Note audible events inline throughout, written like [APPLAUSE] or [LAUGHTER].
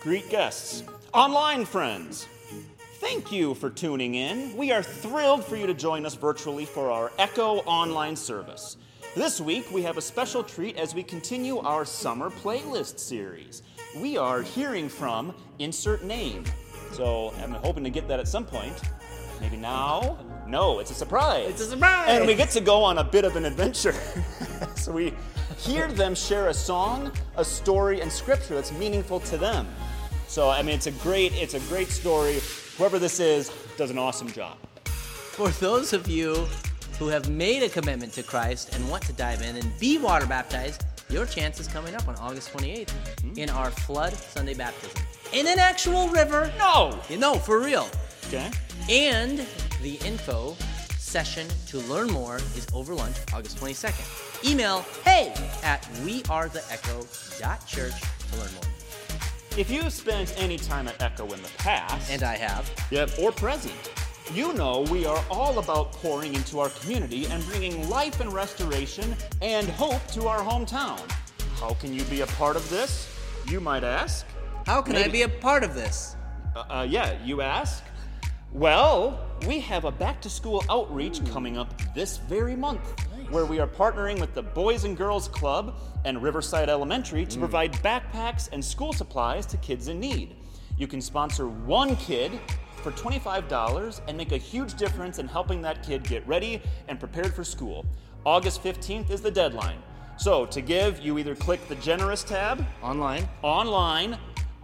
greet guests, online friends. Thank you for tuning in. We are thrilled for you to join us virtually for our Echo online service. This week, we have a special treat as we continue our summer playlist series. We are hearing from Insert Name. So I'm hoping to get that at some point. Maybe now? No, it's a surprise. It's a surprise! And we get to go on a bit of an adventure. [LAUGHS] so we hear them share a song, a story, and scripture that's meaningful to them. So I mean, it's a great, it's a great story. Whoever this is does an awesome job. For those of you who have made a commitment to Christ and want to dive in and be water baptized, your chance is coming up on August 28th in our Flood Sunday baptism. In an actual river. No. You know, for real. Okay. And the info session to learn more is over lunch, August 22nd. Email hey at wearetheecho.church to learn more. If you've spent any time at Echo in the past, And I have. Yep, or present. You know we are all about pouring into our community and bringing life and restoration and hope to our hometown. How can you be a part of this? You might ask. How can I be a part of this? Uh, uh, yeah, you ask. Well, we have a back to school outreach coming up this very month where we are partnering with the Boys and Girls Club and Riverside Elementary to mm. provide backpacks and school supplies to kids in need. You can sponsor one kid for $25 and make a huge difference in helping that kid get ready and prepared for school. August 15th is the deadline. So, to give, you either click the Generous tab Online. online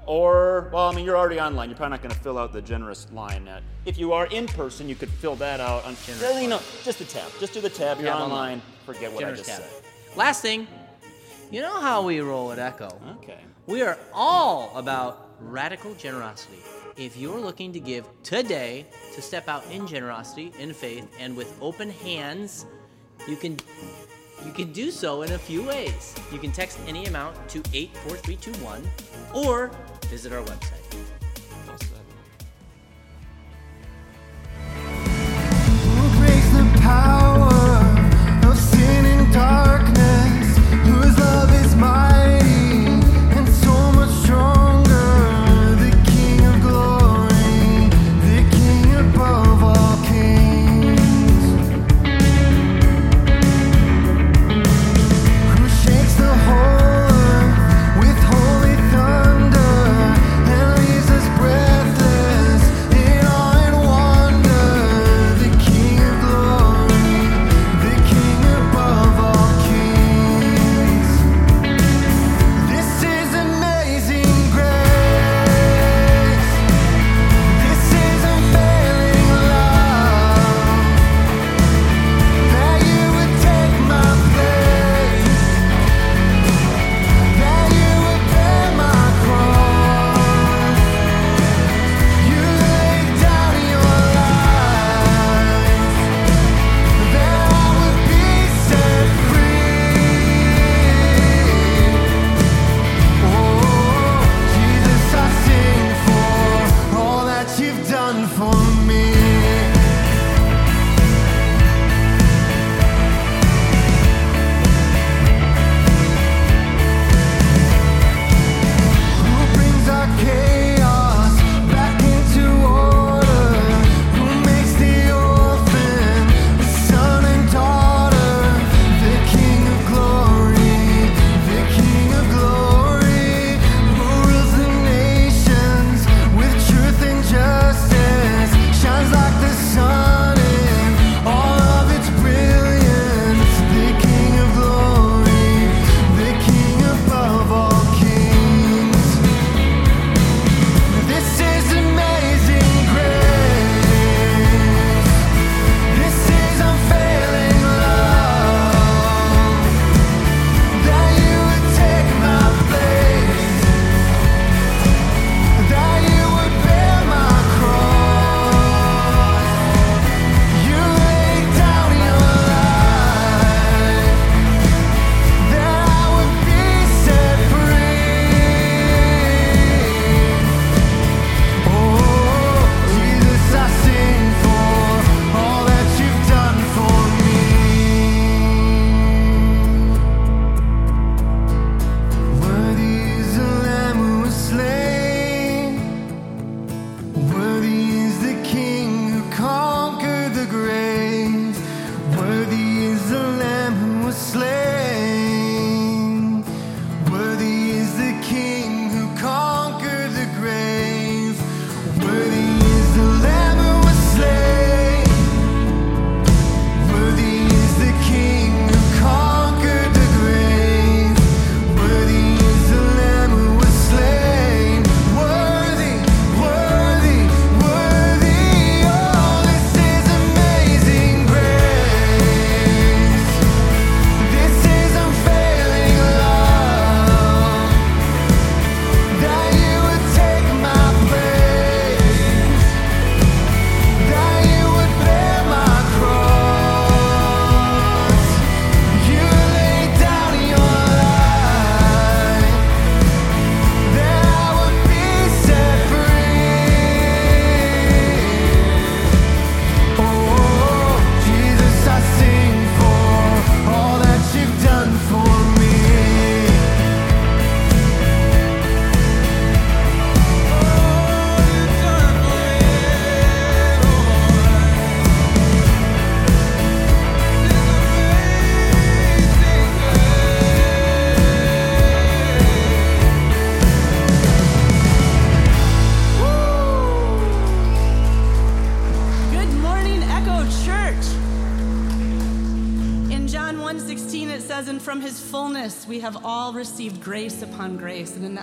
or well i mean you're already online you're probably not going to fill out the generous line yet if you are in person you could fill that out on Generous you know just the tab just do the tab you're Tab online. online. forget what Generous i just tab. said Last thing, you know how we roll at Echo? okay We are all about radical generosity. If you're looking to give today to step out in generosity, in faith, and with open hands, you can you can do so in a few ways. You can text any amount to 84321 or visit our website.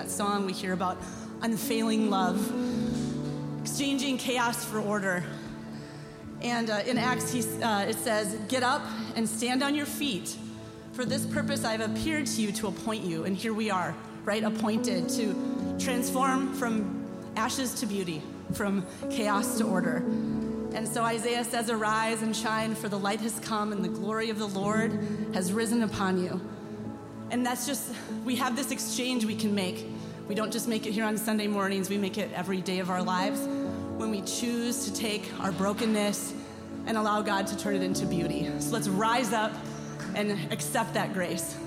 That song, we hear about unfailing love, exchanging chaos for order. And uh, in Acts, he, uh, it says, Get up and stand on your feet. For this purpose, I've appeared to you to appoint you. And here we are, right? Appointed to transform from ashes to beauty, from chaos to order. And so Isaiah says, Arise and shine, for the light has come, and the glory of the Lord has risen upon you. And that's just, we have this exchange we can make. We don't just make it here on Sunday mornings, we make it every day of our lives when we choose to take our brokenness and allow God to turn it into beauty. So let's rise up and accept that grace.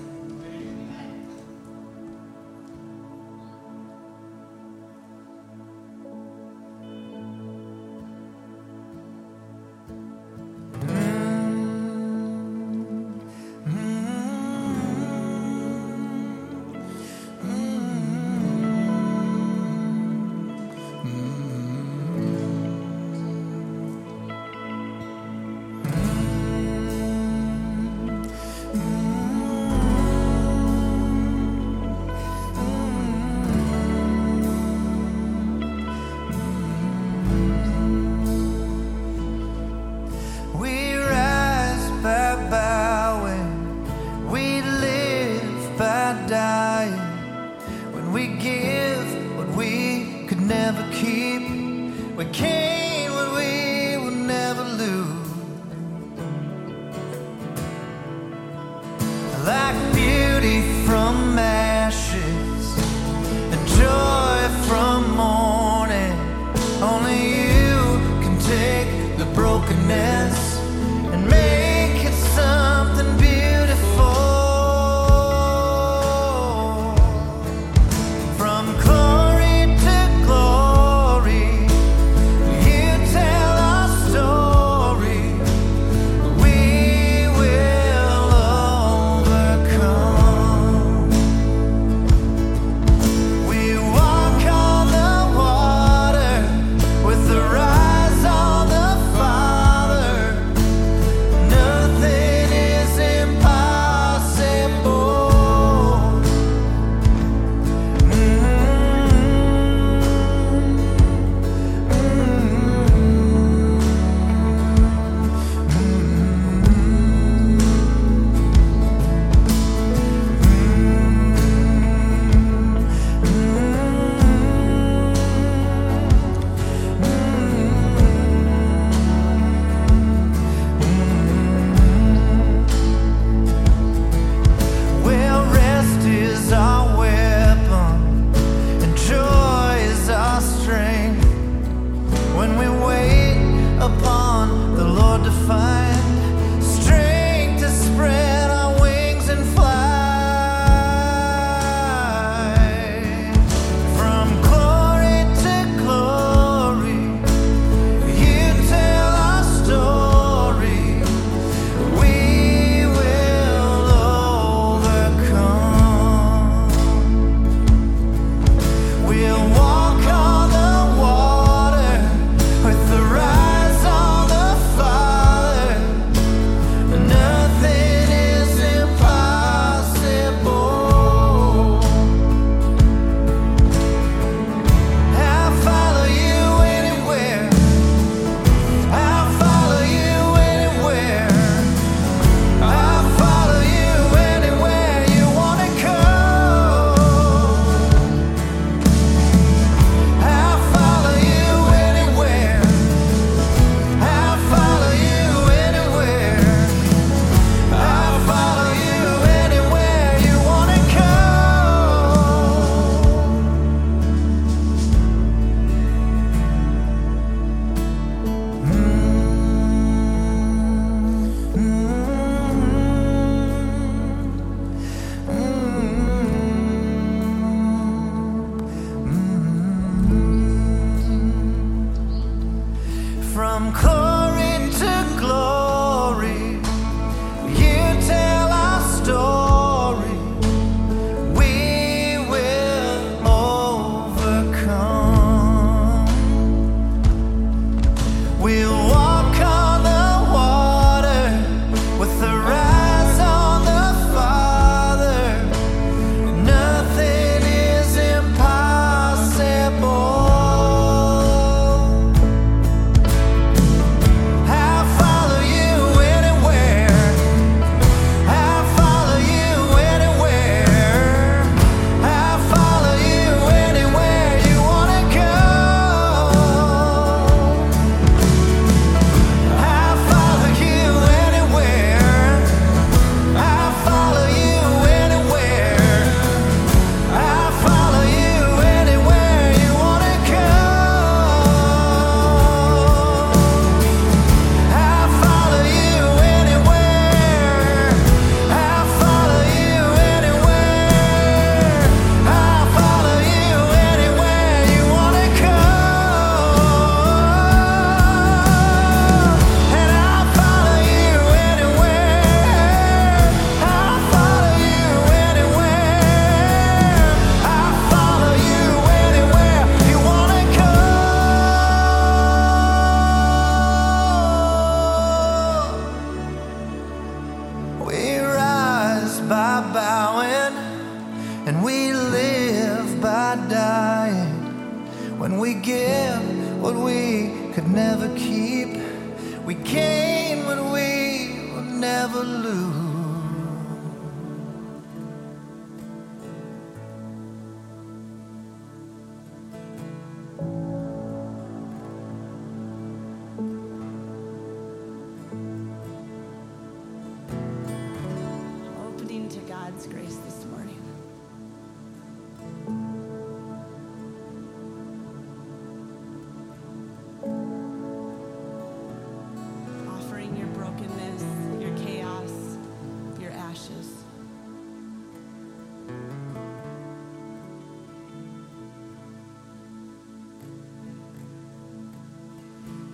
to find.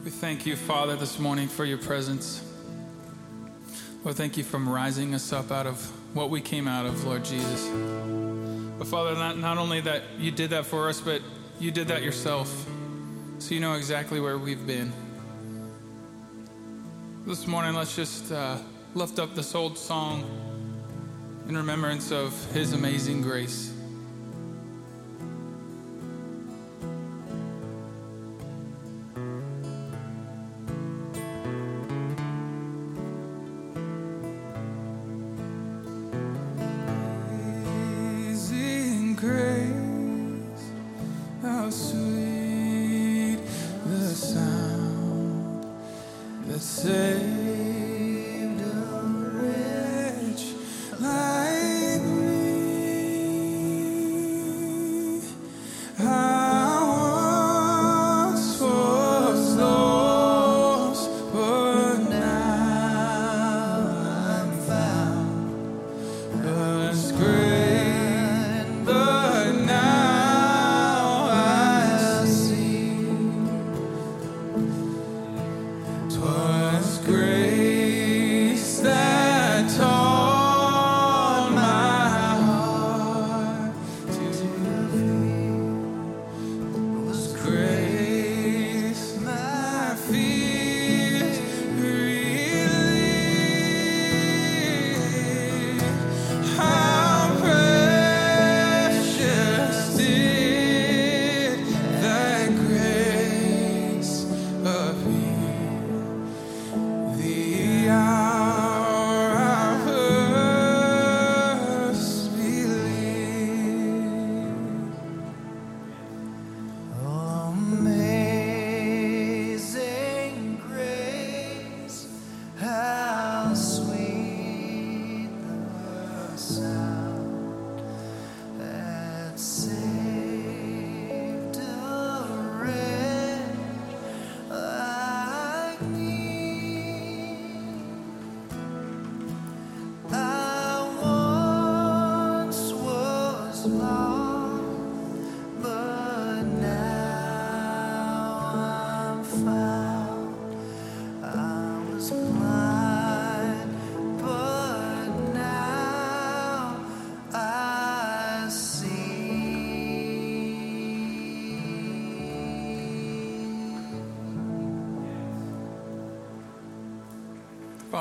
We thank you, Father, this morning for your presence. Lord, thank you for rising us up out of what we came out of, Lord Jesus. But Father, not, not only that you did that for us, but you did that yourself. So you know exactly where we've been. This morning, let's just uh, lift up this old song in remembrance of his amazing grace.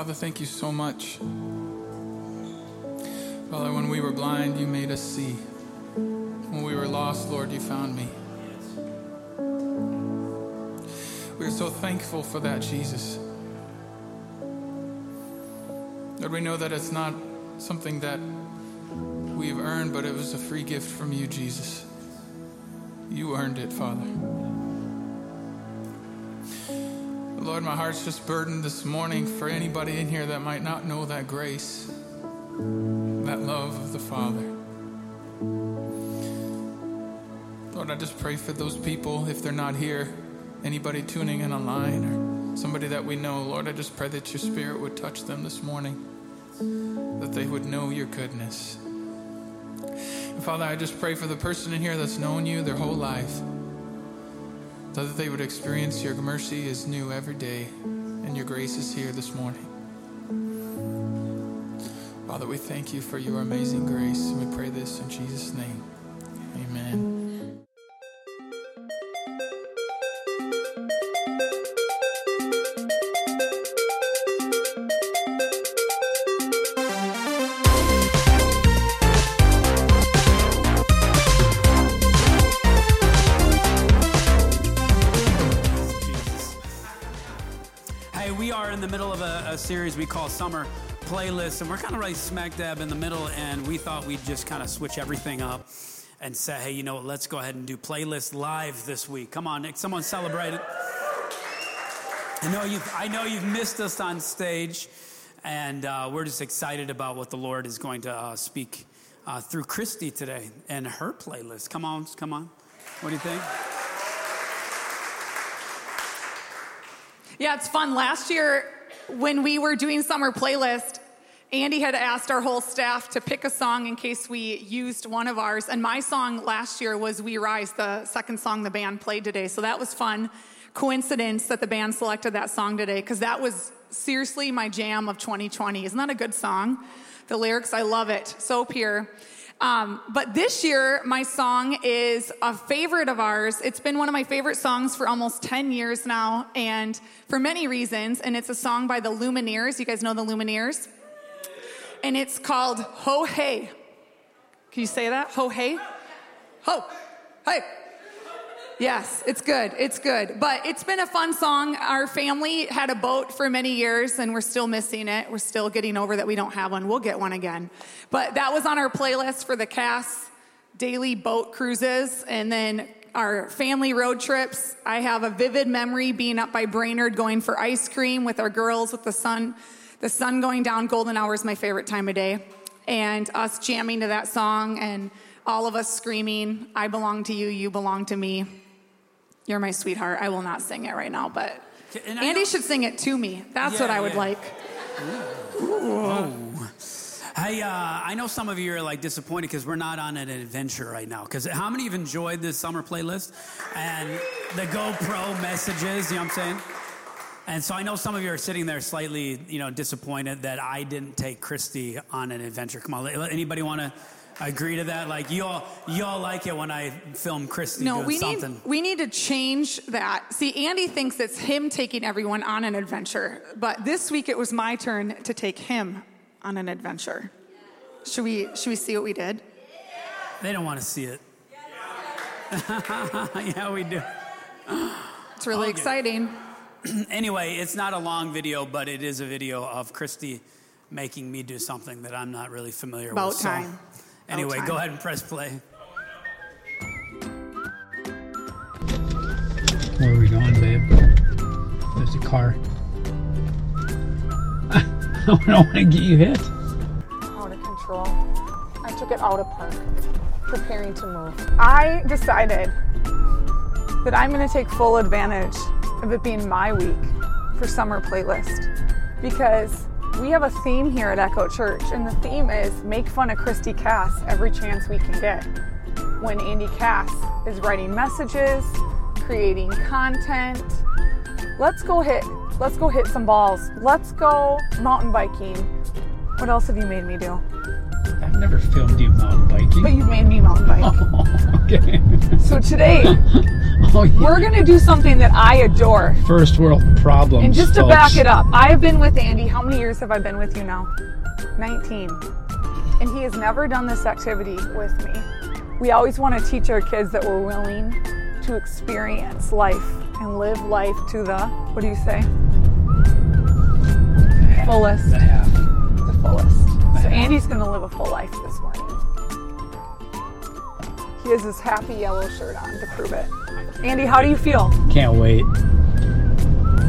Father, thank you so much. Father, when we were blind, you made us see. When we were lost, Lord, you found me. We're so thankful for that, Jesus. Lord, we know that it's not something that we've earned, but it was a free gift from you, Jesus. You earned it, Father. Lord, my heart's just burdened this morning for anybody in here that might not know that grace, that love of the Father. Lord, I just pray for those people if they're not here, anybody tuning in online or somebody that we know. Lord, I just pray that your spirit would touch them this morning, that they would know your goodness. And Father, I just pray for the person in here that's known you their whole life that they would experience your mercy is new every day and your grace is here this morning. Father, we thank you for your amazing grace and we pray this in Jesus' name. Series we call Summer Playlists, and we're kind of right smack dab in the middle, and we thought we'd just kind of switch everything up and say, hey, you know what, let's go ahead and do Playlist Live this week. Come on, Nick, someone celebrate it. I know you've, I know you've missed us on stage, and uh, we're just excited about what the Lord is going to uh, speak uh, through Christy today and her playlist. Come on, come on. What do you think? Yeah, it's fun. Last year, when we were doing summer playlist, Andy had asked our whole staff to pick a song in case we used one of ours. And my song last year was We Rise, the second song the band played today. So that was fun. Coincidence that the band selected that song today because that was seriously my jam of 2020. Isn't that a good song? The lyrics, I love it. So pure. Um, but this year, my song is a favorite of ours. It's been one of my favorite songs for almost 10 years now, and for many reasons. And it's a song by the Lumineers. You guys know the Lumineers? And it's called Ho Hey. Can you say that? Ho Hey? Ho. Hey. Yes, it's good. It's good. But it's been a fun song. Our family had a boat for many years and we're still missing it. We're still getting over that we don't have one. We'll get one again. But that was on our playlist for the Cass daily boat cruises and then our family road trips. I have a vivid memory being up by Brainerd going for ice cream with our girls with the sun. The sun going down, golden hour is my favorite time of day. And us jamming to that song and all of us screaming, I belong to you, you belong to me. You're my sweetheart. I will not sing it right now, but And Andy know- should sing it to me. That's Yeah, what I would yeah. like. Hey, uh, I know some of you are like disappointed because we're not on an adventure right now. Because how many of you have enjoyed this summer playlist and the GoPro messages? You know what I'm saying? And so I know some of you are sitting there slightly, you know, disappointed that I didn't take Christy on an adventure. Come on, anybody want to agree to that? Like you all, you all like it when I film Christy No, doing we something. need we need to change that. See, Andy thinks it's him taking everyone on an adventure, but this week it was my turn to take him on an adventure. Should we should we see what we did? They don't want to see it. [LAUGHS] yeah, we do. It's really Okay. exciting. [CLEARS THROAT] Anyway, it's not a long video, but it is a video of Christy making me do something that I'm not really familiar About with. So, time. About anyway, go ahead and press play. Where are we going, babe? There's a car. [LAUGHS] I don't want to get you hit. out of control. I took it out of park, preparing to move. I decided that I'm going to take full advantage of it being my week for summer playlist because we have a theme here at Echo Church, and the theme is make fun of Christy Cass every chance we can get. When Andy Cass is writing messages, creating content, let's go hit let's go hit some balls. Let's go mountain biking. What else have you made me do? I've never filmed you mountain biking. But you've made me mountain bike. [LAUGHS] Oh, okay. So today [LAUGHS] oh, yeah. we're gonna do something that I adore. First world problems. And just to folks. back it up, I have been with Andy. How many years have I been with you now? 19. And he has never done this activity with me. We always want to teach our kids that we're willing to experience life and live life to the, what do you say? Fullest. The half. The fullest. So Andy's going to live a full life this morning. He has his happy yellow shirt on to prove it. Andy, how do you feel? Can't wait.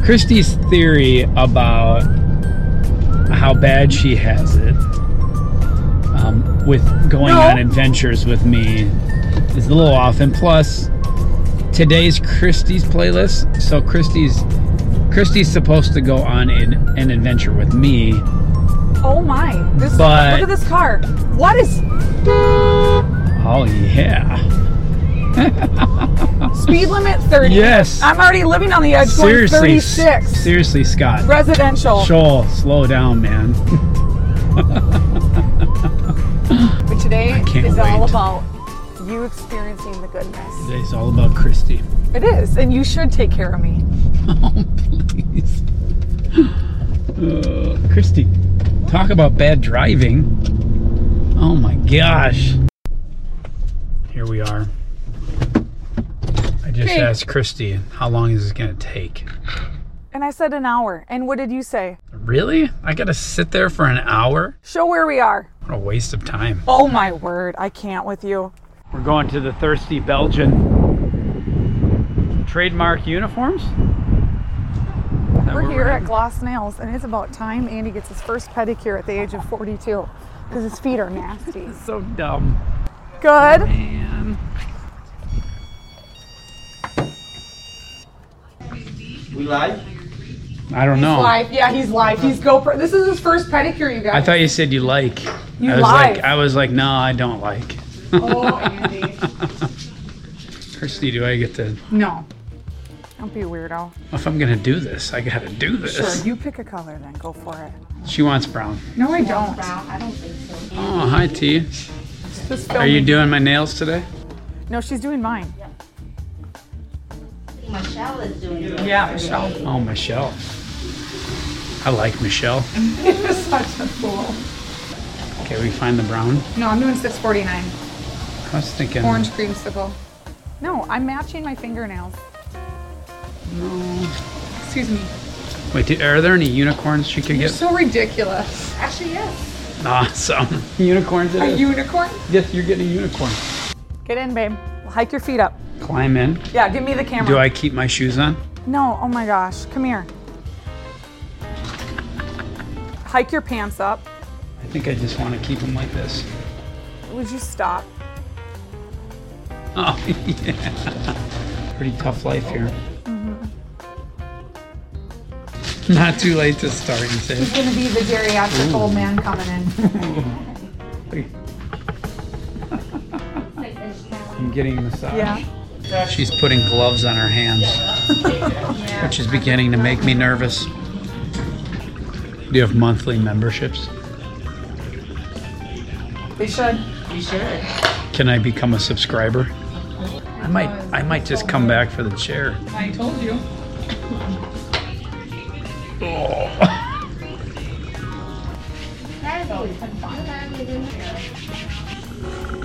Christy's theory about how bad she has it um, with going No. on adventures with me is a little off. And plus, today's Christy's playlist. So Christy's Christy's supposed to go on an, an adventure with me. Oh my! This But- look at this car. What is Oh yeah. [LAUGHS] speed limit? Thirty. Yes. I'm already living on the edge, Seriously. going thirty-six. Seriously, Scott. Residential. Joel, slow down, man. [LAUGHS] But today is all about you experiencing the goodness. Today's all about Christy. It is, and you should take care of me. [LAUGHS] Oh, please. Uh, Christy, talk about bad driving. Oh my gosh. Here we are. I just Okay. asked Christy, how long is this going to take? And I said an hour. And what did you say? Really? I gotta sit there for an hour? Show where we are. What a waste of time. Oh my word, I can't with you. We're going to the Thirsty Belgian trademark uniforms. Is that We're where here at? at Gloss Nails, and it's about time Andy gets his first pedicure at the age of 42 because his feet are nasty. [LAUGHS] So dumb. Good. Man. We live? I don't know. He's live. Yeah, he's live. He's GoPro. This is his first pedicure, you guys. I thought you said you like. You I was live. like, I was like, no, I don't like. oh, Andy. [LAUGHS] Christy, do I get to? No. Don't be a weirdo. If I'm gonna do this, I gotta do this. Sure, you pick a color then. Go for it. She wants brown. No, I don't. Brown. I don't think so. Oh, hi T. Just Are you me. doing my nails today? No, she's doing mine. Yeah. Michelle is doing it. Yeah, Michelle. Oh, Michelle. I like Michelle. [LAUGHS] You're such a fool. Okay, we find the brown. No, I'm doing 649. I was thinking. Orange creamsicle. No, I'm matching my fingernails. No. Excuse me. Wait, do- are there any unicorns she could You're get? so ridiculous. Actually, yes. Awesome. [LAUGHS] Unicorns. it A is. unicorn? Yes, you're getting a unicorn. Get in, babe. Hike your feet up. Climb in. Yeah, give me the camera. Do I keep my shoes on? No, oh my gosh. Come here. Hike your pants up. I think I just want to keep them like this. Would you stop? Oh, [LAUGHS] yeah. Pretty tough life here. [LAUGHS] Not too late to start, you say. He's gonna be the geriatric Ooh. old man coming in. [LAUGHS] I'm getting a massage. Yeah. She's putting gloves on her hands, [LAUGHS] which is beginning to make me nervous. Do you have monthly memberships? We should. You should. Can I become a subscriber? I might. I might just come back for the chair. I told you. Oh.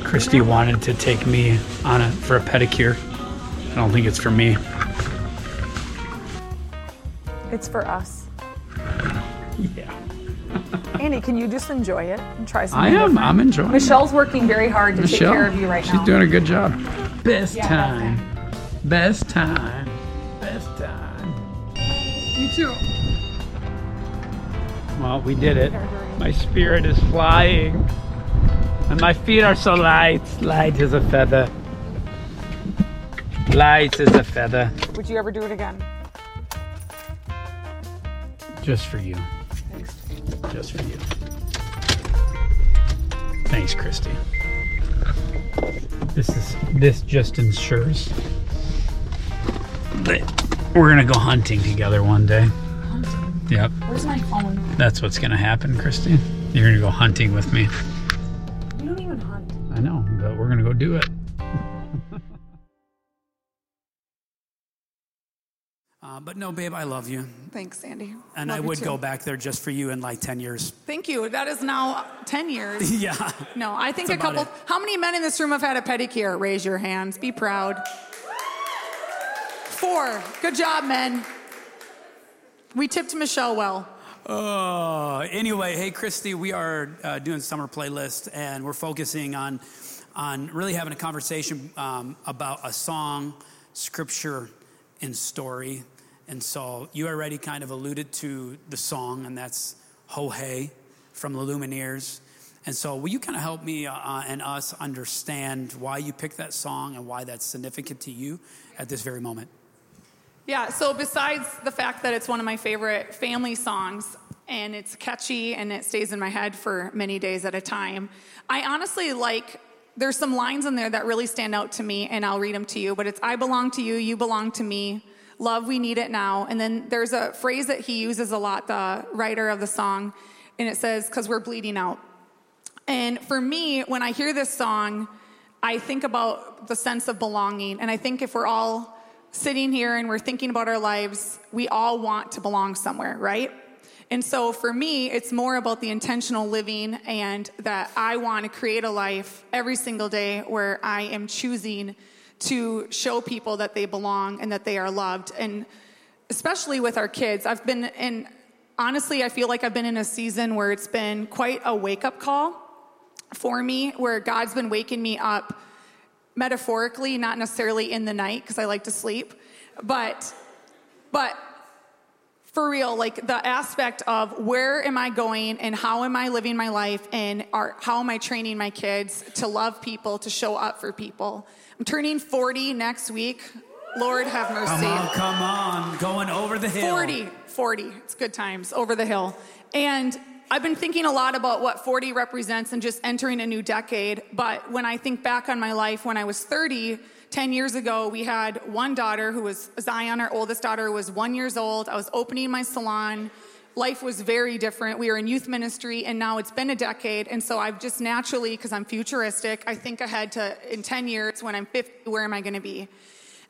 Christy wanted to take me on it for a pedicure. I don't think it's for me. It's for us. Yeah. Andy, can you just enjoy it and try I something am. different? I'm enjoying. it. Michelle's working very hard to take care of you right she's now. She's doing a good job. Best Yeah, time. Best time. Best time. You too. Well, we did it. My spirit is flying. And my feet are so light. Light as a feather. Light as a feather. Would you ever do it again? Just for you. Thanks. Just for you. Thanks, Christy. This is this just ensures that we're gonna go hunting together one day. Yep. Where's my phone? That's what's gonna happen, Christy. You're gonna go hunting with me. You don't even hunt. I know, but we're gonna go do it. [LAUGHS] Uh, but no, babe, I love you. Thanks, Sandy. And Love I would go back there just for you in like 10 years. Thank you. That is now 10 years. [LAUGHS] yeah. No, I think That's a about couple. How many men in this room have had a pedicure? Raise your hands. Be proud. Four. Good job, men. We tipped Michelle well. Uh, anyway, hey, Christy, we are uh, doing summer playlist and we're focusing on, on really having a conversation um, about a song, scripture, and story. And so you already kind of alluded to the song, and that's Ho Hey from the Lumineers. And so, will you kind of help me uh, and us understand why you picked that song and why that's significant to you at this very moment? Yeah, so besides the fact that it's one of my favorite family songs and it's catchy and it stays in my head for many days at a time, I honestly like there's some lines in there that really stand out to me and I'll read them to you, but it's I belong to you, you belong to me. Love, we need it now. And then there's a phrase that he uses a lot, the writer of the song, and it says, because we're bleeding out. And for me, when I hear this song, I think about the sense of belonging. And I think if we're all sitting here and we're thinking about our lives, we all want to belong somewhere, right? And so for me, it's more about the intentional living and that I want to create a life every single day where I am choosing to show people that they belong and that they are loved. And especially with our kids, I've been in honestly, I feel like I've been in a season where it's been quite a wake up call for me, where God's been waking me up metaphorically, not necessarily in the night because I like to sleep, but but for real, like the aspect of where am I going and how am I living my life and are, how am I training my kids to love people, to show up for people. I'm turning 40 next week. Lord have mercy. Come on, come on. Going over the hill. 40, 40. It's good times over the hill. And I've been thinking a lot about what 40 represents and just entering a new decade. But when I think back on my life when I was 30, 10 years ago, we had one daughter who was Zion, our oldest daughter, was one years old. I was opening my salon. Life was very different. We were in youth ministry, and now it's been a decade. And so I've just naturally, because I'm futuristic, I think ahead to in 10 years when I'm 50, where am I going to be?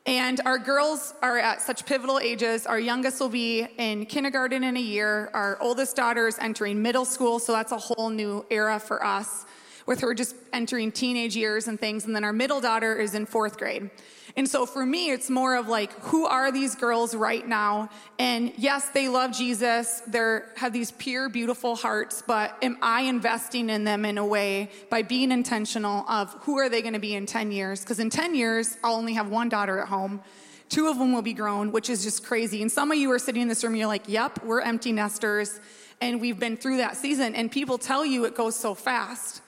And our girls are at such pivotal ages. Our youngest will be in kindergarten in a year. Our oldest daughter is entering middle school, so that's a whole new era for us with her just entering teenage years and things. And then our middle daughter is in fourth grade. And so for me, it's more of like, who are these girls right now? And yes, they love Jesus. They have these pure, beautiful hearts, but am I investing in them in a way by being intentional of who are they going to be in 10 years? Because in 10 years, I'll only have one daughter at home. Two of them will be grown, which is just crazy. And some of you are sitting in this room, you're like, yep, we're empty nesters. And we've been through that season. And people tell you it goes so fast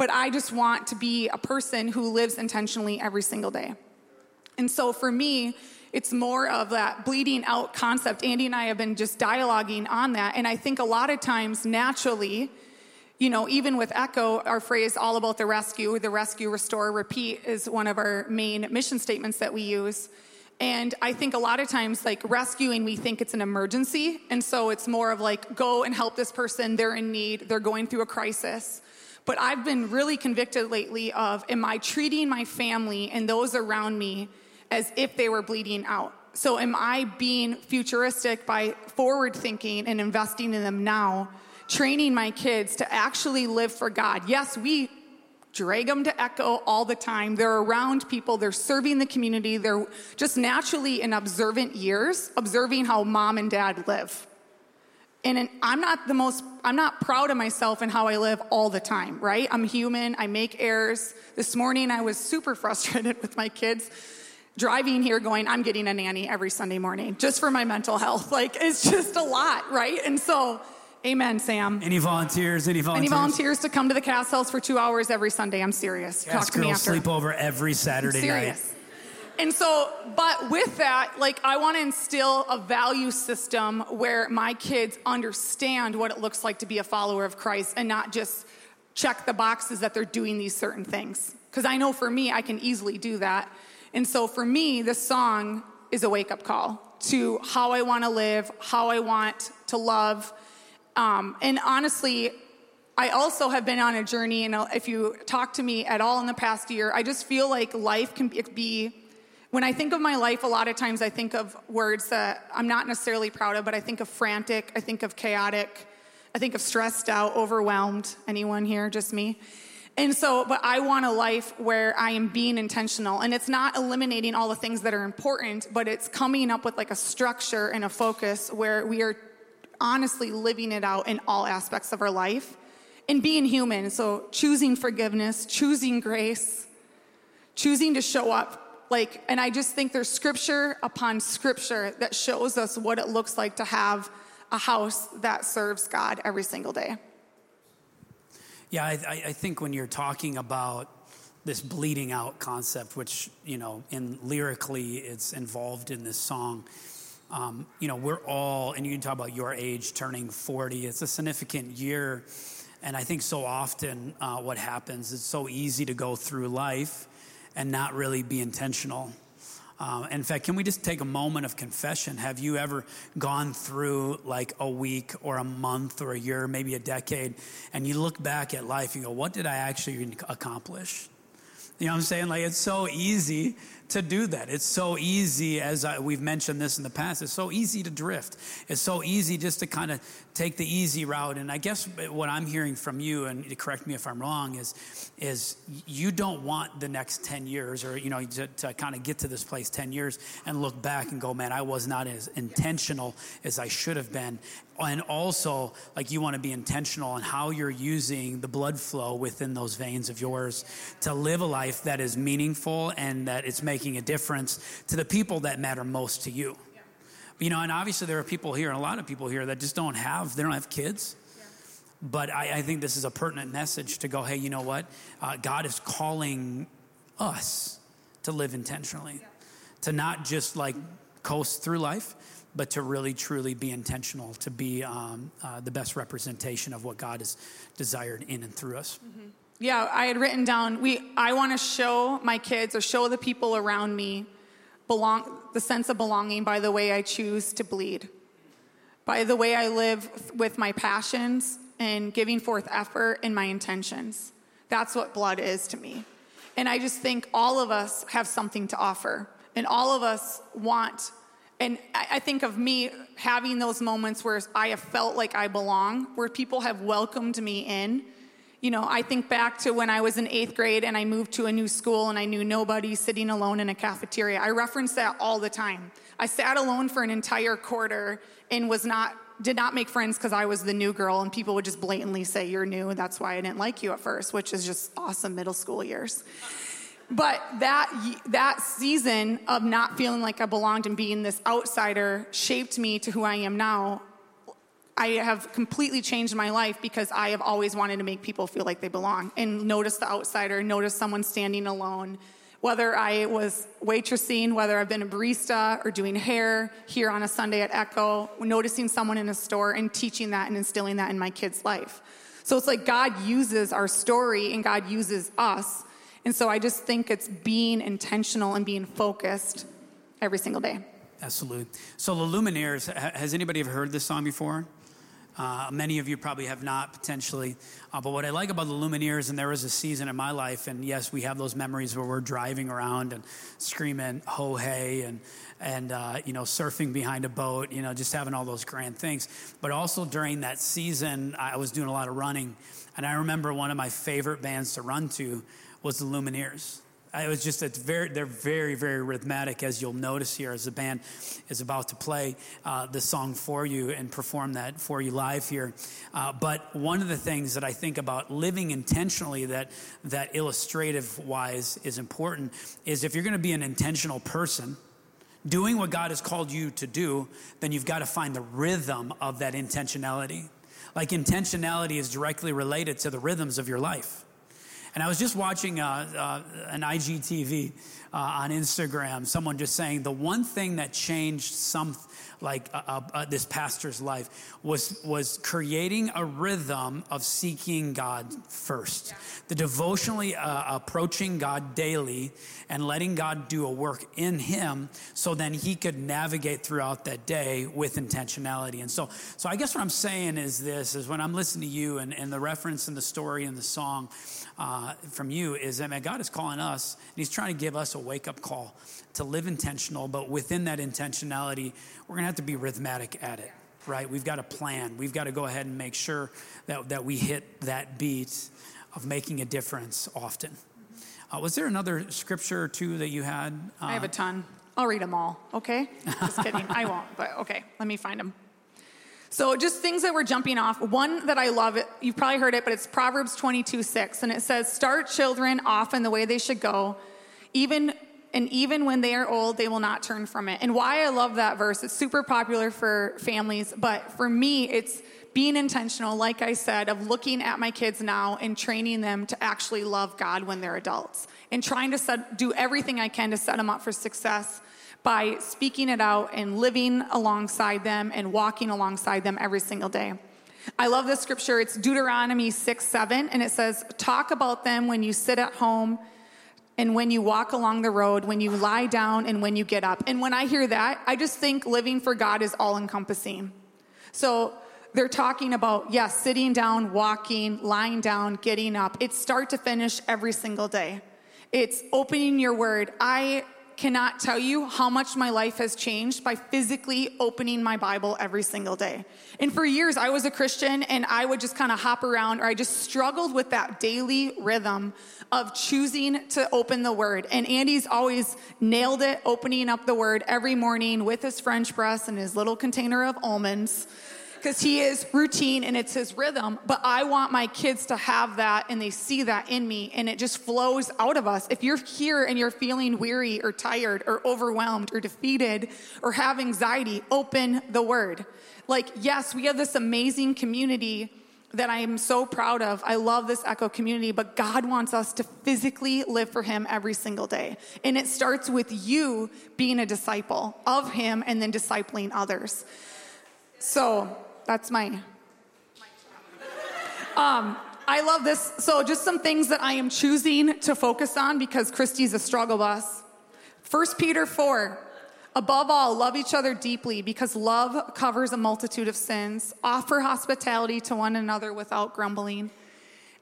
but I just want to be a person who lives intentionally every single day. And so for me, it's more of that bleeding out concept. Andy and I have been just dialoguing on that. And I think a lot of times, naturally, you know, even with Echo, our phrase all about the rescue, the rescue, restore, repeat is one of our main mission statements that we use. And I think a lot of times, like rescuing, we think it's an emergency. And so it's more of like, go and help this person. They're in need. They're going through a crisis. But I've been really convicted lately of am I treating my family and those around me as if they were bleeding out? So am I being futuristic by forward thinking and investing in them now, training my kids to actually live for God? Yes, we drag them to echo all the time. They're around people, they're serving the community, they're just naturally in observant years, observing how mom and dad live. And I'm not the most, I'm not proud of myself and how I live all the time, right? I'm human, I make errors. This morning I was super [LAUGHS] frustrated with my kids driving here going, I'm getting a nanny every Sunday morning just for my mental health. [LAUGHS] Like, it's just a lot, right? And so, amen, Sam. Any volunteers? Any volunteers? Any volunteers to come to the Cast House for two hours every Sunday? I'm serious. Yes, Talk to me after. sleep over every Saturday night. Serious. And so, but with that, like, I want to instill a value system where my kids understand what it looks like to be a follower of Christ and not just check the boxes that they're doing these certain things. Because I know for me, I can easily do that. And so for me, this song is a wake up call to how I want to live, how I want to love. Um, and honestly, I also have been on a journey, and if you talk to me at all in the past year, I just feel like life can be when I think of my life, a lot of times I think of words that I'm not necessarily proud of, but I think of frantic, I think of chaotic, I think of stressed out, overwhelmed. Anyone here? Just me? And so, but I want a life where I am being intentional. And it's not eliminating all the things that are important, but it's coming up with like a structure and a focus where we are honestly living it out in all aspects of our life and being human. So, choosing forgiveness, choosing grace, choosing to show up like and i just think there's scripture upon scripture that shows us what it looks like to have a house that serves god every single day Yeah, I, I- think when you're talking about this bleeding out concept, which, you know, in lyrically it's involved in this song, um, you know, we're all, and you can talk about your age turning 40, it's a significant year. And I think so often uh, what happens, it's so easy to go through life and not really be intentional. Um, in fact, can we just take a moment of confession? Have you ever gone through like a week or a month or a year, maybe a decade, and you look back at life and go, what did I actually accomplish? You know what I'm saying? Like, it's so easy to do that. It's so easy, as I, we've mentioned this in the past, it's so easy to drift. It's so easy just to kind of take the easy route. And I guess what I'm hearing from you, and correct me if I'm wrong, is, is you don't want the next 10 years or, you know, to, to kind of get to this place 10 years and look back and go, man, I was not as intentional as I should have been and also like you want to be intentional on how you're using the blood flow within those veins of yours to live a life that is meaningful and that it's making a difference to the people that matter most to you. You know and obviously there are people here and a lot of people here that just don't have they don't have kids. But I, I think this is a pertinent message to go hey you know what? Uh, god is calling us to live intentionally. To not just like coast through life but to really truly be intentional to be um, uh, the best representation of what god has desired in and through us Yeah, I had written down we I want to show my kids or show the people around me belong the sense of belonging by the way I choose to bleed. By the way I live with my passions and giving forth effort in my intentions. That's what blood is to me. And I just think all of us have something to offer. And all of us want and I think of me having those moments where I have felt like I belong, where people have welcomed me in. You know, I think back to when I was in eighth grade and I moved to a new school and I knew nobody sitting alone in a cafeteria. I reference that all the time. I sat alone for an entire quarter and was not did not make friends because I was the new girl and people would just blatantly say you're new and that's why I didn't like you at first, which is just awesome middle school years. But that that season of not feeling like I belonged and being this outsider shaped me to who I am now. I have completely changed my life because I have always wanted to make people feel like they belong and notice the outsider, notice someone standing alone. Whether I was waitressing, whether I've been a barista or doing hair here on a Sunday at Echo, noticing someone in a store and teaching that and instilling that in my kid's life. So it's like God uses our story and God uses us. And so I just think it's being intentional and being focused every single day. Absolutely. So the Lumineers, has anybody ever heard this song before? Uh, many of you probably have not potentially. Uh, but what I like about the Lumineers, and there was a season in my life, and yes, we have those memories where we're driving around and screaming ho hey and and uh, you know surfing behind a boat, you know, just having all those grand things. But also during that season, I was doing a lot of running, and I remember one of my favorite bands to run to was the Lumineers. It was just it's very they're very very rhythmic as you'll notice here as the band is about to play uh, the song for you and perform that for you live here. Uh, but one of the things that I think about living intentionally that that illustrative wise is important is if you're going to be an intentional person doing what God has called you to do, then you've got to find the rhythm of that intentionality. Like intentionality is directly related to the rhythms of your life. And I was just watching uh, uh, an IGTV uh, on Instagram, someone just saying the one thing that changed some, like uh, this pastor's life, was, was creating a rhythm of seeking God first. The devotionally approaching God daily and letting God do a work in him so then he could navigate throughout that day with intentionality. And so, so I guess what I'm saying is this, is when I'm listening to you and, and the reference and the story and the song, uh, from you is that man, God is calling us, and He's trying to give us a wake up call to live intentional, but within that intentionality, we're going to have to be rhythmic at it, right? We've got a plan. We've got to go ahead and make sure that, that we hit that beat of making a difference often. Uh, was there another scripture or two that you had? Uh, I have a ton. I'll read them all, okay? Just kidding. I won't, but okay, let me find them. So, just things that were jumping off. One that I love, you've probably heard it, but it's Proverbs 22 6. And it says, Start children off in the way they should go, even and even when they are old, they will not turn from it. And why I love that verse, it's super popular for families, but for me, it's being intentional, like I said, of looking at my kids now and training them to actually love God when they're adults and trying to set, do everything I can to set them up for success by speaking it out and living alongside them and walking alongside them every single day. I love this scripture. It's Deuteronomy 6 7, and it says, Talk about them when you sit at home and when you walk along the road, when you lie down and when you get up. And when I hear that, I just think living for God is all encompassing. So they're talking about, yes, sitting down, walking, lying down, getting up. It's start to finish every single day. It's opening your word. I cannot tell you how much my life has changed by physically opening my Bible every single day. And for years, I was a Christian and I would just kind of hop around, or I just struggled with that daily rhythm of choosing to open the Word. And Andy's always nailed it, opening up the Word every morning with his French press and his little container of almonds because he is routine and it's his rhythm. But I want my kids to have that and they see that in me and it just flows out of us. If you're here and you're feeling weary or tired or overwhelmed or defeated or have anxiety, open the word. Like, yes, we have this amazing community that I am so proud of. I love this Echo community, but God wants us to physically live for Him every single day. And it starts with you being a disciple of Him and then discipling others. So that's my. Um, I love this. So, just some things that I am choosing to focus on because Christy's a struggle bus. 1 Peter 4. Above all, love each other deeply because love covers a multitude of sins. Offer hospitality to one another without grumbling.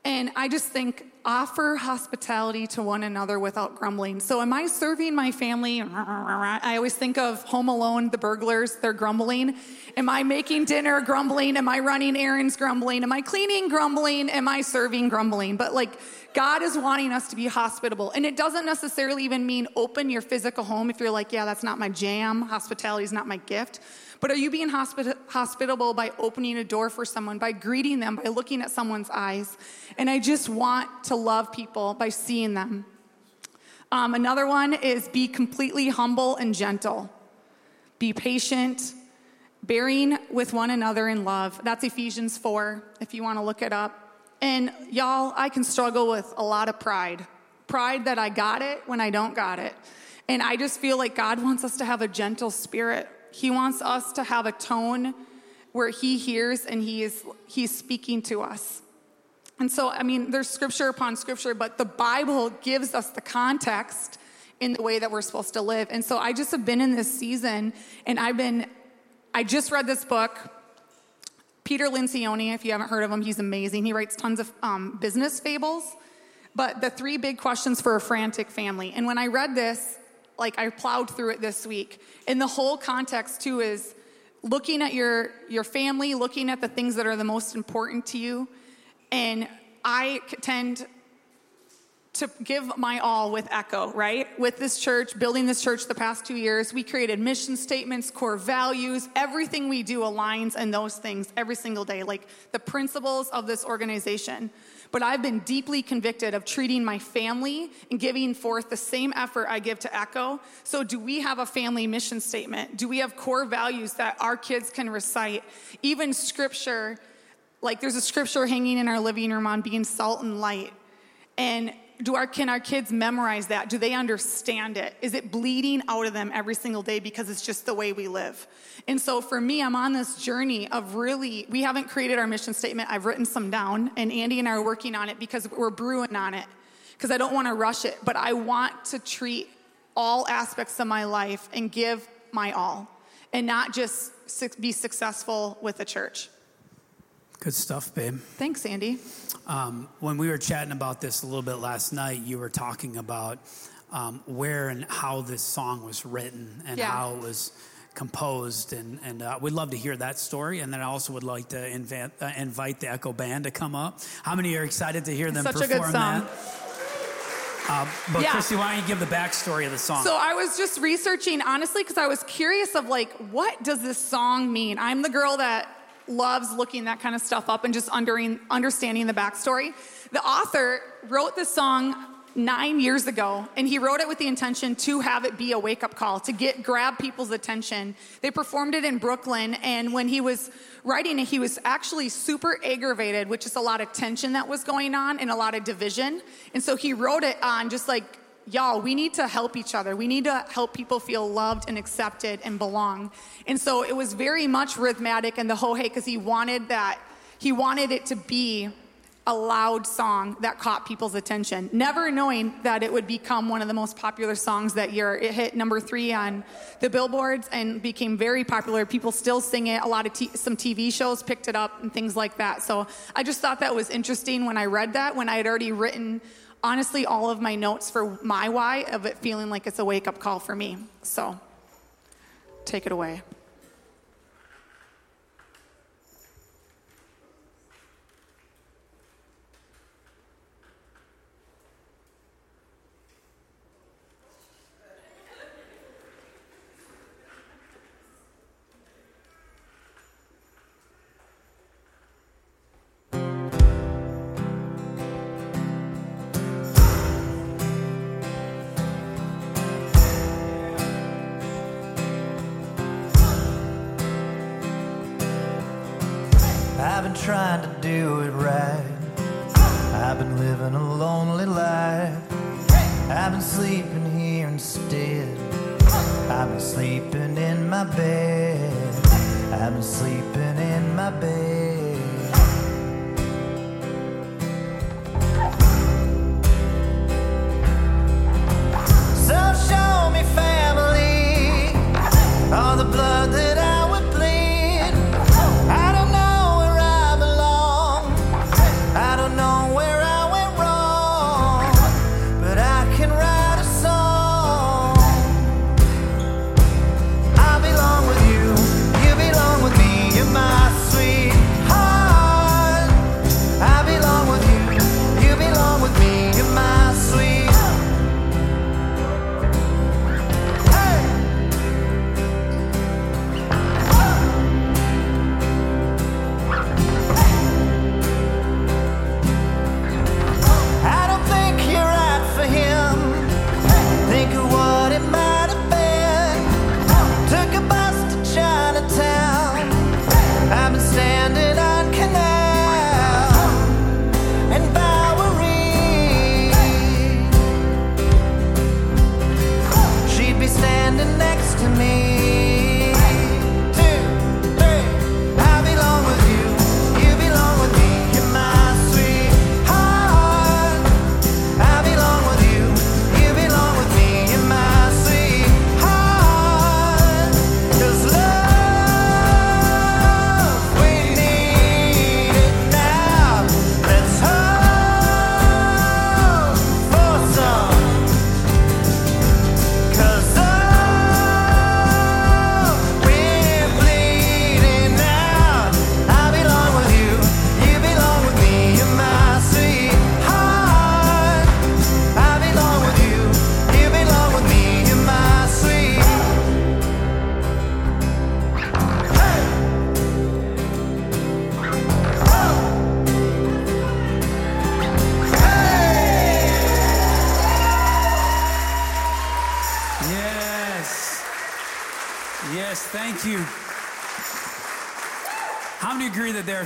And I just think, offer hospitality to one another without grumbling. So, am I serving my family? I always think of Home Alone, the burglars, they're grumbling. Am I making dinner grumbling? Am I running errands grumbling? Am I cleaning grumbling? Am I serving grumbling? But like, God is wanting us to be hospitable. And it doesn't necessarily even mean open your physical home if you're like, yeah, that's not my jam. Hospitality is not my gift. But are you being hospi- hospitable by opening a door for someone, by greeting them, by looking at someone's eyes? And I just want to love people by seeing them. Um, another one is be completely humble and gentle. Be patient, bearing with one another in love. That's Ephesians 4, if you want to look it up. And y'all, I can struggle with a lot of pride. Pride that I got it when I don't got it. And I just feel like God wants us to have a gentle spirit. He wants us to have a tone where he hears and he is he's speaking to us. And so, I mean, there's scripture upon scripture, but the Bible gives us the context in the way that we're supposed to live. And so I just have been in this season and I've been, I just read this book. Peter Lencioni, if you haven't heard of him, he's amazing. He writes tons of um, business fables. But the three big questions for a frantic family. And when I read this, like I plowed through it this week. And the whole context too is looking at your your family, looking at the things that are the most important to you. And I tend to give my all with Echo, right? With this church, building this church the past two years, we created mission statements, core values. Everything we do aligns in those things every single day, like the principles of this organization. But I've been deeply convicted of treating my family and giving forth the same effort I give to Echo. So, do we have a family mission statement? Do we have core values that our kids can recite? Even scripture, like there's a scripture hanging in our living room on being salt and light. And do our can our kids memorize that? Do they understand it? Is it bleeding out of them every single day because it's just the way we live? And so for me, I'm on this journey of really we haven't created our mission statement. I've written some down and Andy and I are working on it because we're brewing on it. Because I don't want to rush it, but I want to treat all aspects of my life and give my all and not just be successful with the church. Good stuff, babe. Thanks, Andy. Um, when we were chatting about this a little bit last night, you were talking about um, where and how this song was written and Yeah. how it was composed, and and uh, we'd love to hear that story. And then I also would like to invite, uh, invite the Echo Band to come up. How many are excited to hear them Such a perform good song. that? Uh, but Yeah. Christy, why don't you give the backstory of the song? So I was just researching honestly because I was curious of like what does this song mean? I'm the girl that loves looking that kind of stuff up and just understanding the backstory. The author wrote this song nine years ago and he wrote it with the intention to have it be a wake-up call to get grab people's attention they performed it in brooklyn and when he was writing it he was actually super aggravated which is a lot of tension that was going on and a lot of division and so he wrote it on just like y'all, we need to help each other. We need to help people feel loved and accepted and belong. And so it was very much rhythmic and the ho hey because he wanted that, he wanted it to be a loud song that caught people's attention, never knowing that it would become one of the most popular songs that year. It hit number three on the billboards and became very popular. People still sing it. A lot of t- some TV shows picked it up and things like that. So I just thought that was interesting when I read that, when I had already written honestly all of my notes for my why of it feeling like it's a wake up call for me. So take it away. I've been trying to do it right. I've been living a lonely life. I've been sleeping here instead. I've been sleeping in my bed. I've been sleeping in my bed.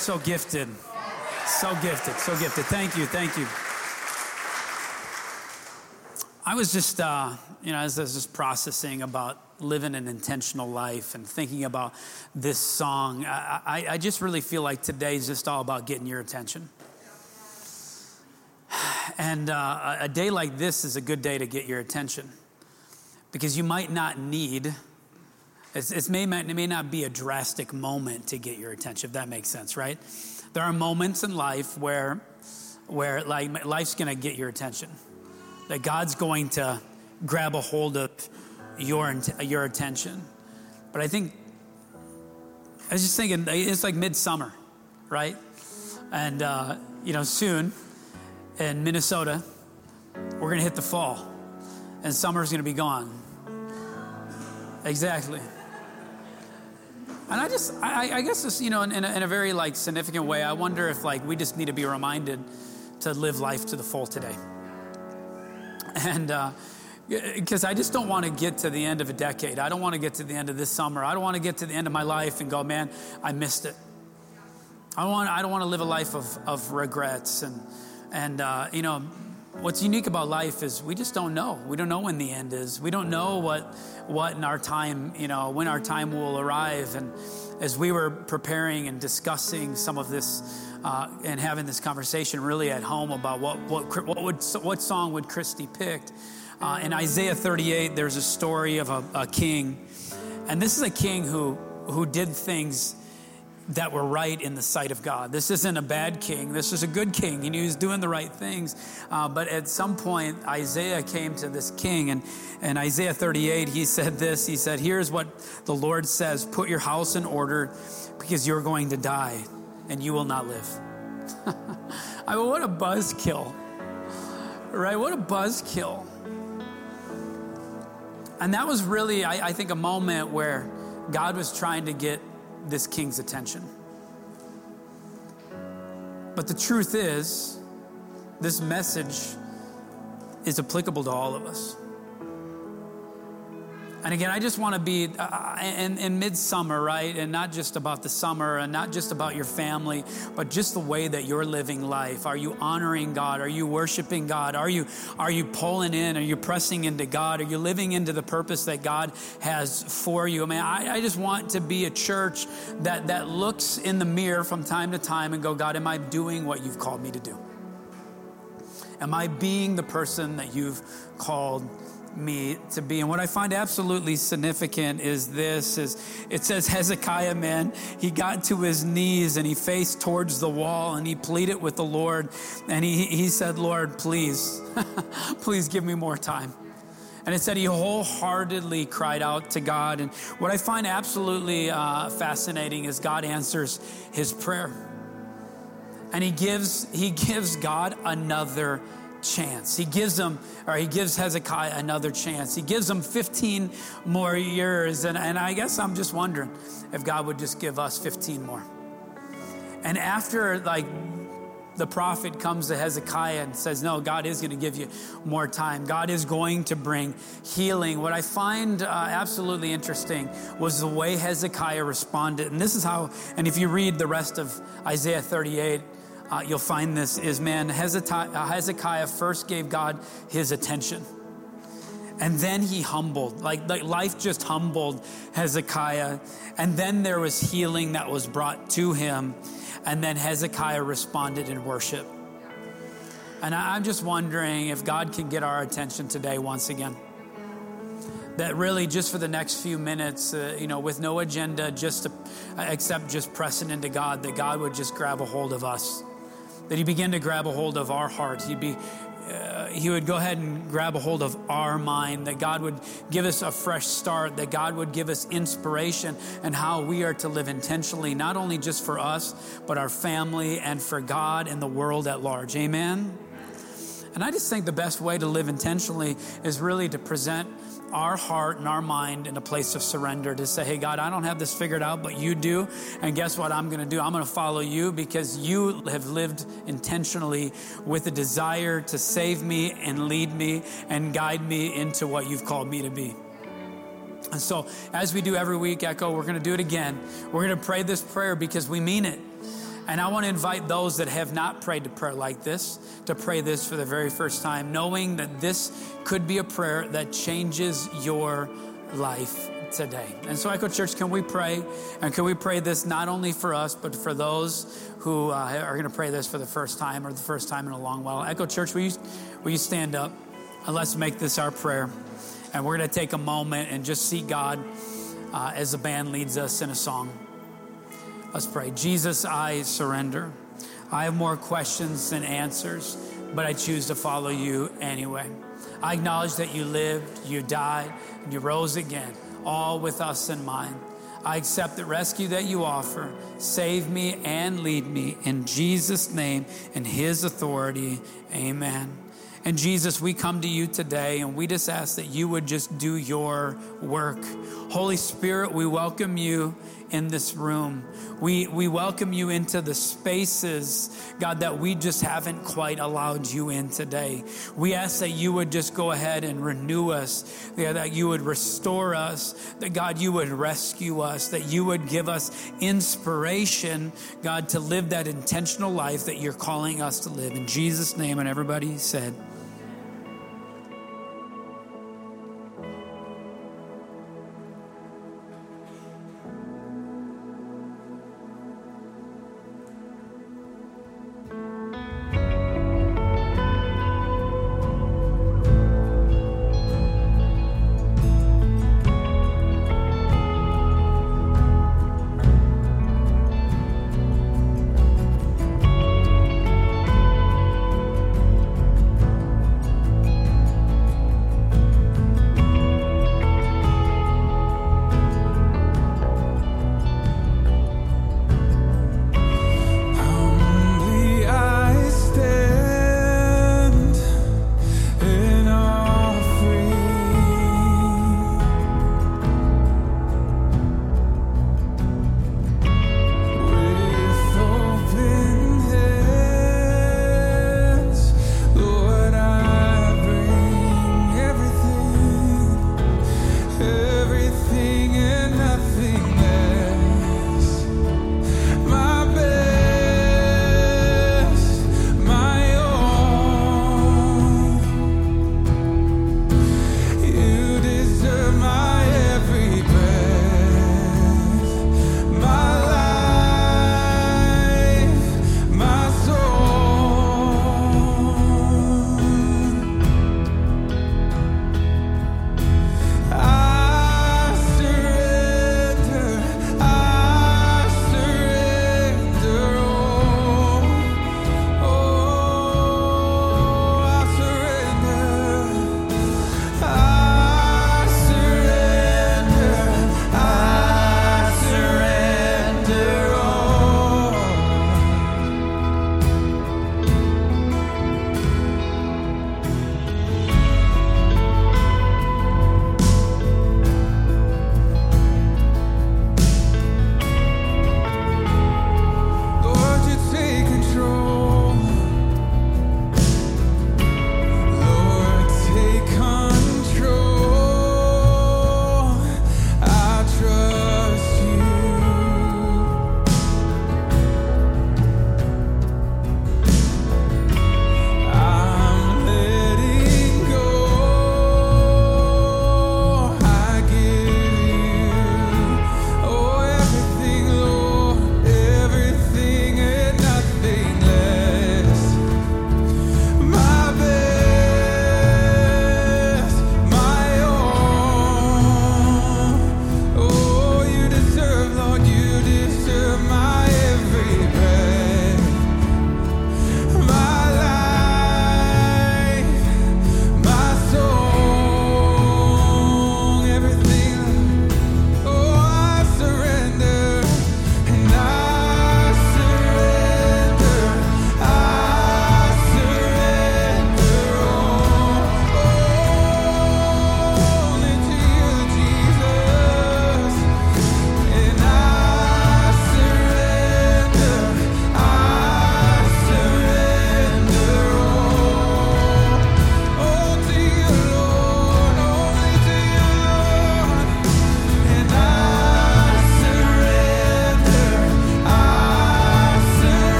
So gifted? So gifted, so gifted. Thank you, thank you. I was just, uh, you know, as I was just processing about living an intentional life and thinking about this song, I, I, I just really feel like today is just all about getting your attention. And uh, a day like this is a good day to get your attention because you might not need it's, it's may, it may not be a drastic moment to get your attention if that makes sense right? There are moments in life where where like life's going to get your attention. That god's going to grab a hold of your your attention. But i think i was just thinking it's like midsummer right? And uh, you know soon in minnesota we're going to hit the fall and summer's going to be gone. Exactly. And I just, I, I guess, this, you know, in, in, a, in a very like significant way, I wonder if like we just need to be reminded to live life to the full today. And because I just don't want to get to the end of a decade. I don't want to get to the end of this summer. I don't want to get to the end of my life and go, man, I missed it. I don't want, I don't want to live a life of, of regrets. And, and uh, you know, what's unique about life is we just don't know. We don't know when the end is. We don't know what, what in our time, you know, when our time will arrive. And as we were preparing and discussing some of this uh, and having this conversation really at home about what, what, what, would, what song would Christy picked, uh, in Isaiah 38, there's a story of a, a king. And this is a king who, who did things that were right in the sight of God. This isn't a bad king. This is a good king. He he was doing the right things. Uh, but at some point, Isaiah came to this king, and in Isaiah 38, he said this He said, Here's what the Lord says Put your house in order because you're going to die and you will not live. [LAUGHS] I mean, what a buzzkill, right? What a buzzkill. And that was really, I, I think, a moment where God was trying to get this king's attention. But the truth is, this message is applicable to all of us. And again, I just want to be uh, in, in midsummer, right? And not just about the summer and not just about your family, but just the way that you're living life. Are you honoring God? Are you worshiping God? Are you, are you pulling in? Are you pressing into God? Are you living into the purpose that God has for you? I mean, I, I just want to be a church that, that looks in the mirror from time to time and go, God, am I doing what you've called me to do? Am I being the person that you've called me to be. And what I find absolutely significant is this is it says Hezekiah man, he got to his knees and he faced towards the wall and he pleaded with the Lord and he, he said, Lord, please, [LAUGHS] please give me more time. And it said he wholeheartedly cried out to God. And what I find absolutely uh, fascinating is God answers his prayer. And he gives, he gives God another chance. He gives them, or he gives Hezekiah another chance. He gives them 15 more years. And, and I guess I'm just wondering if God would just give us 15 more. And after, like, the prophet comes to Hezekiah and says, No, God is going to give you more time. God is going to bring healing. What I find uh, absolutely interesting was the way Hezekiah responded. And this is how, and if you read the rest of Isaiah 38, uh, you'll find this is man, uh, Hezekiah first gave God his attention. And then he humbled, like, like life just humbled Hezekiah. And then there was healing that was brought to him. And then Hezekiah responded in worship. And I'm just wondering if God can get our attention today once again. That really, just for the next few minutes, uh, you know, with no agenda, just to, except just pressing into God, that God would just grab a hold of us that he began to grab a hold of our hearts. He'd be, uh, he would go ahead and grab a hold of our mind, that God would give us a fresh start, that God would give us inspiration and how we are to live intentionally, not only just for us, but our family and for God and the world at large. Amen? And I just think the best way to live intentionally is really to present our heart and our mind in a place of surrender to say, hey, God, I don't have this figured out, but you do. And guess what I'm going to do? I'm going to follow you because you have lived intentionally with a desire to save me and lead me and guide me into what you've called me to be. And so, as we do every week, Echo, we're going to do it again. We're going to pray this prayer because we mean it. And I want to invite those that have not prayed a prayer like this to pray this for the very first time, knowing that this could be a prayer that changes your life today. And so, Echo Church, can we pray? And can we pray this not only for us, but for those who uh, are going to pray this for the first time or the first time in a long while? Echo Church, will you, will you stand up and let's make this our prayer? And we're going to take a moment and just seek God uh, as the band leads us in a song. Let's pray. Jesus, I surrender. I have more questions than answers, but I choose to follow you anyway. I acknowledge that you lived, you died, and you rose again, all with us in mind. I accept the rescue that you offer. Save me and lead me in Jesus' name and his authority. Amen. And Jesus, we come to you today and we just ask that you would just do your work. Holy Spirit, we welcome you in this room. We, we welcome you into the spaces, God, that we just haven't quite allowed you in today. We ask that you would just go ahead and renew us, that you would restore us, that God, you would rescue us, that you would give us inspiration, God, to live that intentional life that you're calling us to live. In Jesus' name, and everybody said,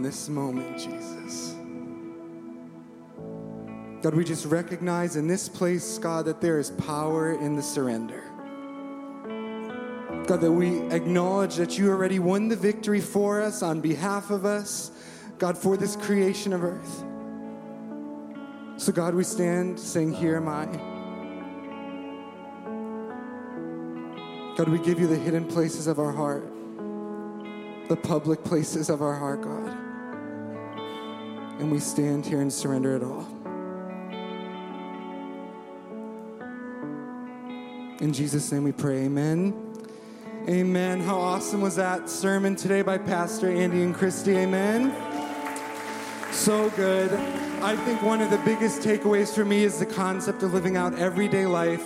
in this moment, Jesus. God, we just recognize in this place, God, that there is power in the surrender. God, that we acknowledge that you already won the victory for us on behalf of us, God, for this creation of earth. So, God, we stand saying, Here am I. God, we give you the hidden places of our heart, the public places of our heart, God. And we stand here and surrender it all. In Jesus' name we pray, amen. Amen. How awesome was that sermon today by Pastor Andy and Christy? Amen. So good. I think one of the biggest takeaways for me is the concept of living out everyday life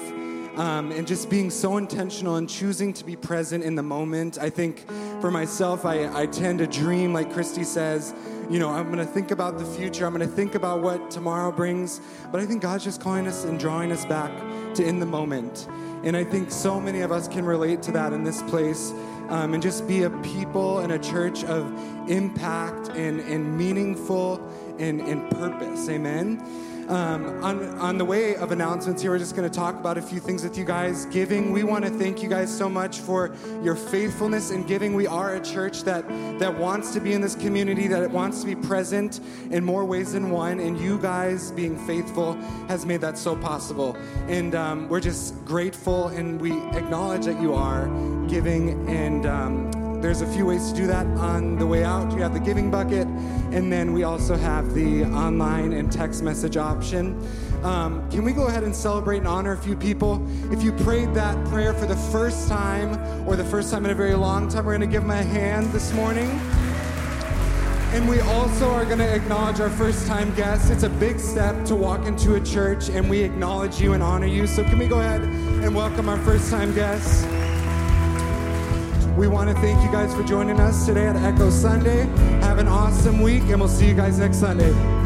um, and just being so intentional and choosing to be present in the moment. I think for myself, I, I tend to dream, like Christy says, you know, I'm going to think about the future, I'm going to think about what tomorrow brings. But I think God's just calling us and drawing us back to in the moment. And I think so many of us can relate to that in this place um, and just be a people and a church of impact and, and meaningful and, and purpose. Amen. Um, on, on the way of announcements here, we're just going to talk about a few things with you guys. Giving, we want to thank you guys so much for your faithfulness in giving. We are a church that, that wants to be in this community, that it wants to be present in more ways than one. And you guys being faithful has made that so possible. And um, we're just grateful and we acknowledge that you are giving and um, there's a few ways to do that on the way out. You have the giving bucket, and then we also have the online and text message option. Um, can we go ahead and celebrate and honor a few people? If you prayed that prayer for the first time or the first time in a very long time, we're going to give them a hand this morning. And we also are going to acknowledge our first time guests. It's a big step to walk into a church, and we acknowledge you and honor you. So, can we go ahead and welcome our first time guests? We want to thank you guys for joining us today at Echo Sunday. Have an awesome week, and we'll see you guys next Sunday.